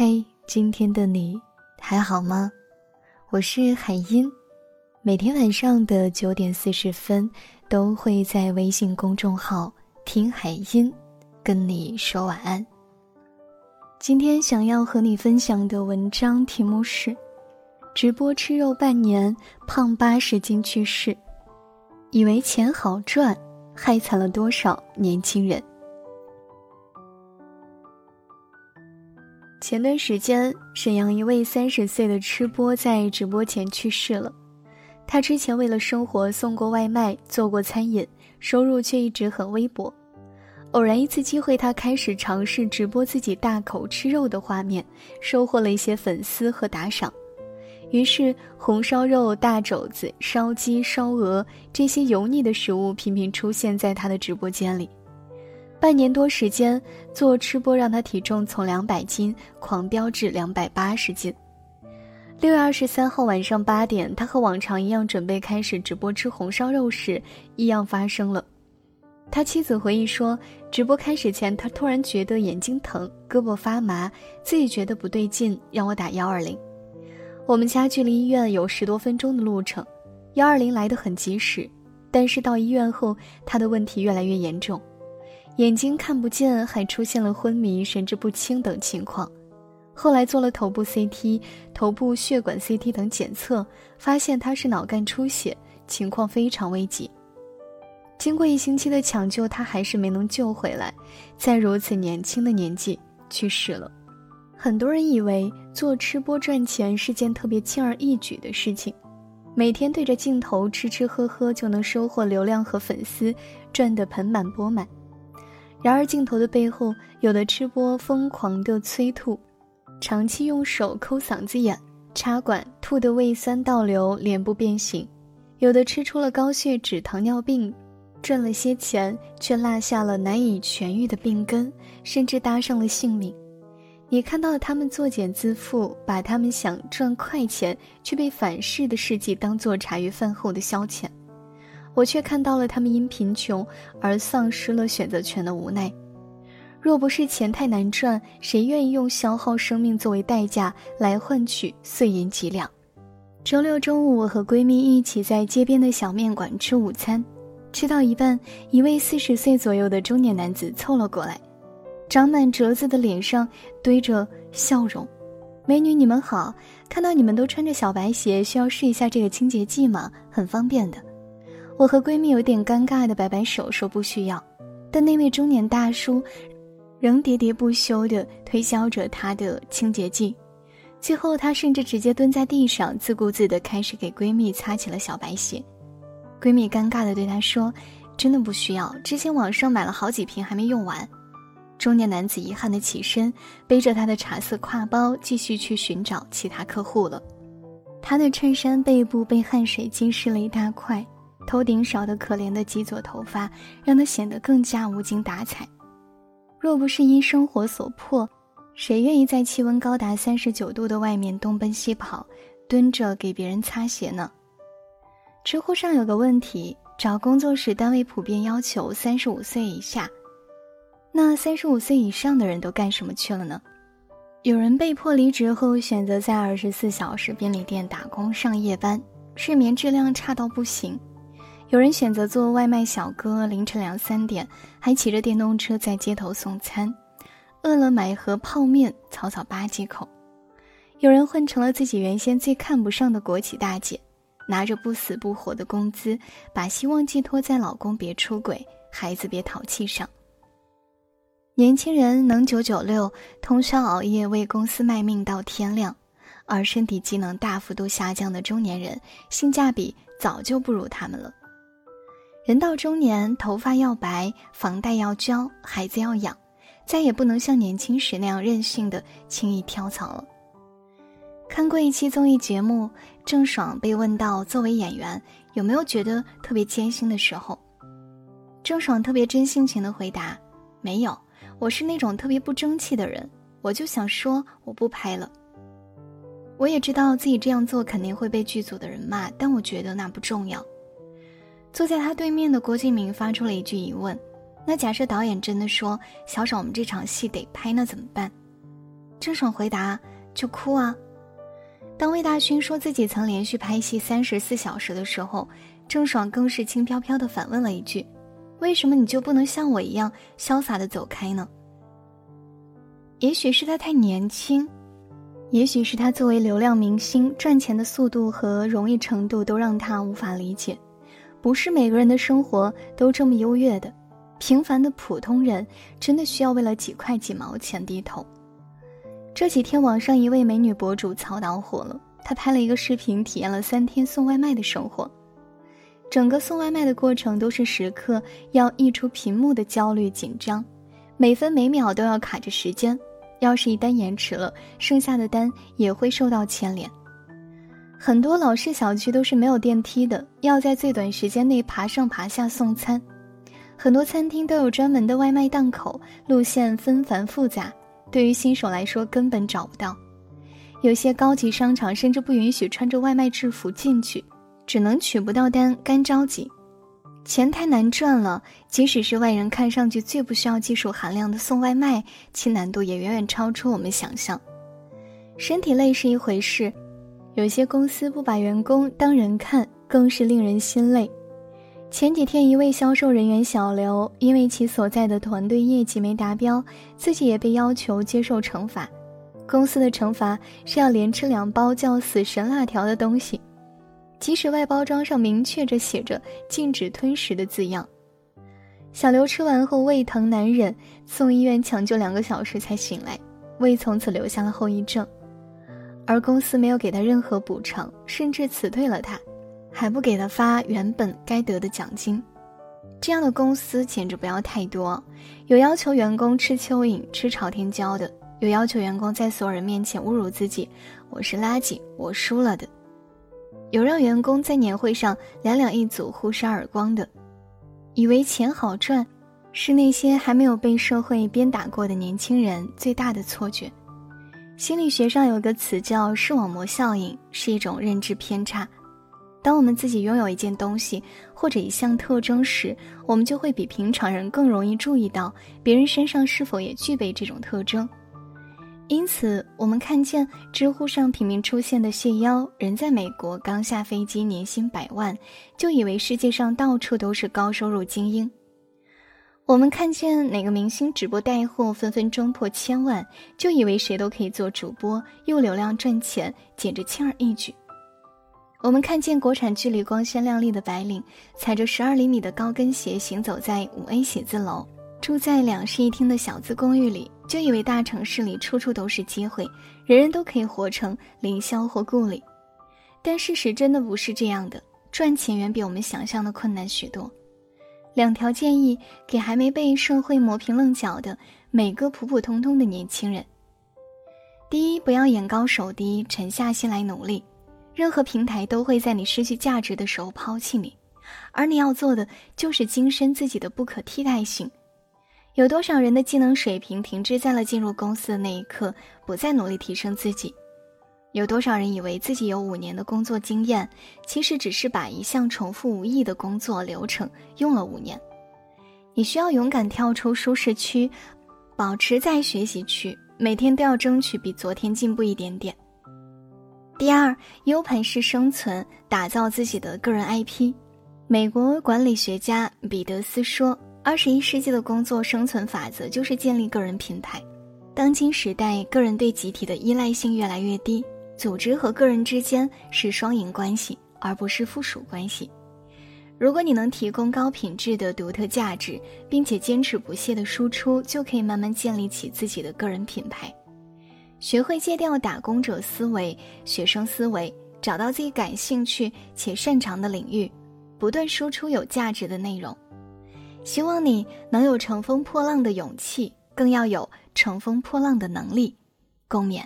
嘿，今天的你还好吗？我是海音，每天晚上的九点四十分都会在微信公众号“听海音”跟你说晚安。今天想要和你分享的文章题目是：直播吃肉半年，胖八十斤去世，以为钱好赚，害惨了多少年轻人。前段时间，沈阳一位三十岁的吃播在直播前去世了。他之前为了生活送过外卖，做过餐饮，收入却一直很微薄。偶然一次机会，他开始尝试直播自己大口吃肉的画面，收获了一些粉丝和打赏。于是，红烧肉、大肘子、烧鸡、烧鹅这些油腻的食物频频出现在他的直播间里。半年多时间做吃播，让他体重从两百斤狂飙至两百八十斤。六月二十三号晚上八点，他和往常一样准备开始直播吃红烧肉时，异样发生了。他妻子回忆说，直播开始前，他突然觉得眼睛疼、胳膊发麻，自己觉得不对劲，让我打幺二零。我们家距离医院有十多分钟的路程，幺二零来得很及时，但是到医院后，他的问题越来越严重。眼睛看不见，还出现了昏迷、神志不清等情况。后来做了头部 CT、头部血管 CT 等检测，发现他是脑干出血，情况非常危急。经过一星期的抢救，他还是没能救回来，在如此年轻的年纪去世了。很多人以为做吃播赚钱是件特别轻而易举的事情，每天对着镜头吃吃喝喝就能收获流量和粉丝，赚得盆满钵满。然而，镜头的背后，有的吃播疯狂的催吐，长期用手抠嗓子眼、插管，吐得胃酸倒流、脸部变形；有的吃出了高血脂、糖尿病，赚了些钱，却落下了难以痊愈的病根，甚至搭上了性命。你看到了他们作茧自缚，把他们想赚快钱却被反噬的事迹当做茶余饭后的消遣。我却看到了他们因贫穷而丧失了选择权的无奈。若不是钱太难赚，谁愿意用消耗生命作为代价来换取碎银几两？周六中午，我和闺蜜一起在街边的小面馆吃午餐，吃到一半，一位四十岁左右的中年男子凑了过来，长满褶子的脸上堆着笑容：“美女，你们好，看到你们都穿着小白鞋，需要试一下这个清洁剂吗？很方便的。”我和闺蜜有点尴尬的摆摆手，说不需要，但那位中年大叔仍喋喋不休地推销着他的清洁剂，最后他甚至直接蹲在地上，自顾自地开始给闺蜜擦起了小白鞋。闺蜜尴尬地对他说：“真的不需要，之前网上买了好几瓶还没用完。”中年男子遗憾地起身，背着他的茶色挎包，继续去寻找其他客户了。他的衬衫背部被汗水浸湿了一大块。头顶少得可怜的几撮头发，让他显得更加无精打采。若不是因生活所迫，谁愿意在气温高达三十九度的外面东奔西跑，蹲着给别人擦鞋呢？知乎上有个问题：找工作时，单位普遍要求三十五岁以下，那三十五岁以上的人都干什么去了呢？有人被迫离职后，选择在二十四小时便利店打工上夜班，睡眠质量差到不行。有人选择做外卖小哥，凌晨两三点还骑着电动车在街头送餐，饿了买一盒泡面草草扒几口。有人混成了自己原先最看不上的国企大姐，拿着不死不活的工资，把希望寄托在老公别出轨、孩子别淘气上。年轻人能九九六，通宵熬夜为公司卖命到天亮，而身体机能大幅度下降的中年人，性价比早就不如他们了。人到中年，头发要白，房贷要交，孩子要养，再也不能像年轻时那样任性的轻易跳槽了。看过一期综艺节目，郑爽被问到作为演员有没有觉得特别艰辛的时候，郑爽特别真性情的回答：“没有，我是那种特别不争气的人，我就想说我不拍了。我也知道自己这样做肯定会被剧组的人骂，但我觉得那不重要。”坐在他对面的郭敬明发出了一句疑问：“那假设导演真的说小爽，我们这场戏得拍，那怎么办？”郑爽回答：“就哭啊。”当魏大勋说自己曾连续拍戏三十四小时的时候，郑爽更是轻飘飘的反问了一句：“为什么你就不能像我一样潇洒的走开呢？”也许是他太年轻，也许是他作为流量明星赚钱的速度和容易程度都让他无法理解。不是每个人的生活都这么优越的，平凡的普通人真的需要为了几块几毛钱低头。这几天，网上一位美女博主曹导火了。她拍了一个视频，体验了三天送外卖的生活。整个送外卖的过程都是时刻要溢出屏幕的焦虑紧张，每分每秒都要卡着时间。要是一单延迟了，剩下的单也会受到牵连。很多老式小区都是没有电梯的，要在最短时间内爬上爬下送餐。很多餐厅都有专门的外卖档口，路线纷繁复杂。对于新手来说，根本找不到。有些高级商场甚至不允许穿着外卖制服进去，只能取不到单，干着急。钱太难赚了，即使是外人看上去最不需要技术含量的送外卖，其难度也远远超出我们想象。身体累是一回事，有些公司不把员工当人看，更是令人心累。前几天，一位销售人员小刘，因为其所在的团队业绩没达标，自己也被要求接受惩罚。公司的惩罚是要连吃两包叫“死神辣条”的东西，即使外包装上明确着写着“禁止吞食”的字样。小刘吃完后胃疼难忍，送医院抢救两个小时才醒来，胃从此留下了后遗症。而公司没有给他任何补偿，甚至辞退了他。还不给他发原本该得的奖金，这样的公司简直不要太多。有要求员工吃蚯蚓、吃朝天椒的，有要求员工在所有人面前侮辱自己：“我是垃圾，我输了”的；有让员工在年会上两两一组互扇耳光的。以为钱好赚，是那些还没有被社会鞭打过的年轻人最大的错觉。心理学上有个词叫“视网膜效应”，是一种认知偏差。当我们自己拥有一件东西或者一项特征时，我们就会比平常人更容易注意到别人身上是否也具备这种特征。因此，我们看见知乎上频频出现的谢邀，人在美国刚下飞机，年薪百万，就以为世界上到处都是高收入精英；我们看见哪个明星直播带货，分分钟破千万，就以为谁都可以做主播，用流量赚钱，简直轻而易举。我们看见国产剧里光鲜亮丽的白领，踩着十二厘米的高跟鞋行走在五 A 写字楼，住在两室一厅的小资公寓里，就以为大城市里处处都是机会，人人都可以活成凌霄或顾里。但事实真的不是这样的，赚钱远比我们想象的困难许多。两条建议给还没被社会磨平棱角的每个普普通通的年轻人：第一，不要眼高手低，沉下心来努力。任何平台都会在你失去价值的时候抛弃你，而你要做的就是精深自己的不可替代性。有多少人的技能水平停滞在了进入公司的那一刻，不再努力提升自己？有多少人以为自己有五年的工作经验，其实只是把一项重复无益的工作流程用了五年？你需要勇敢跳出舒适区，保持在学习区，每天都要争取比昨天进步一点点。第二，U 盘式生存，打造自己的个人 IP。美国管理学家彼得斯说：“二十一世纪的工作生存法则就是建立个人品牌。当今时代，个人对集体的依赖性越来越低，组织和个人之间是双赢关系，而不是附属关系。如果你能提供高品质的独特价值，并且坚持不懈的输出，就可以慢慢建立起自己的个人品牌。”学会戒掉打工者思维、学生思维，找到自己感兴趣且擅长的领域，不断输出有价值的内容。希望你能有乘风破浪的勇气，更要有乘风破浪的能力。共勉。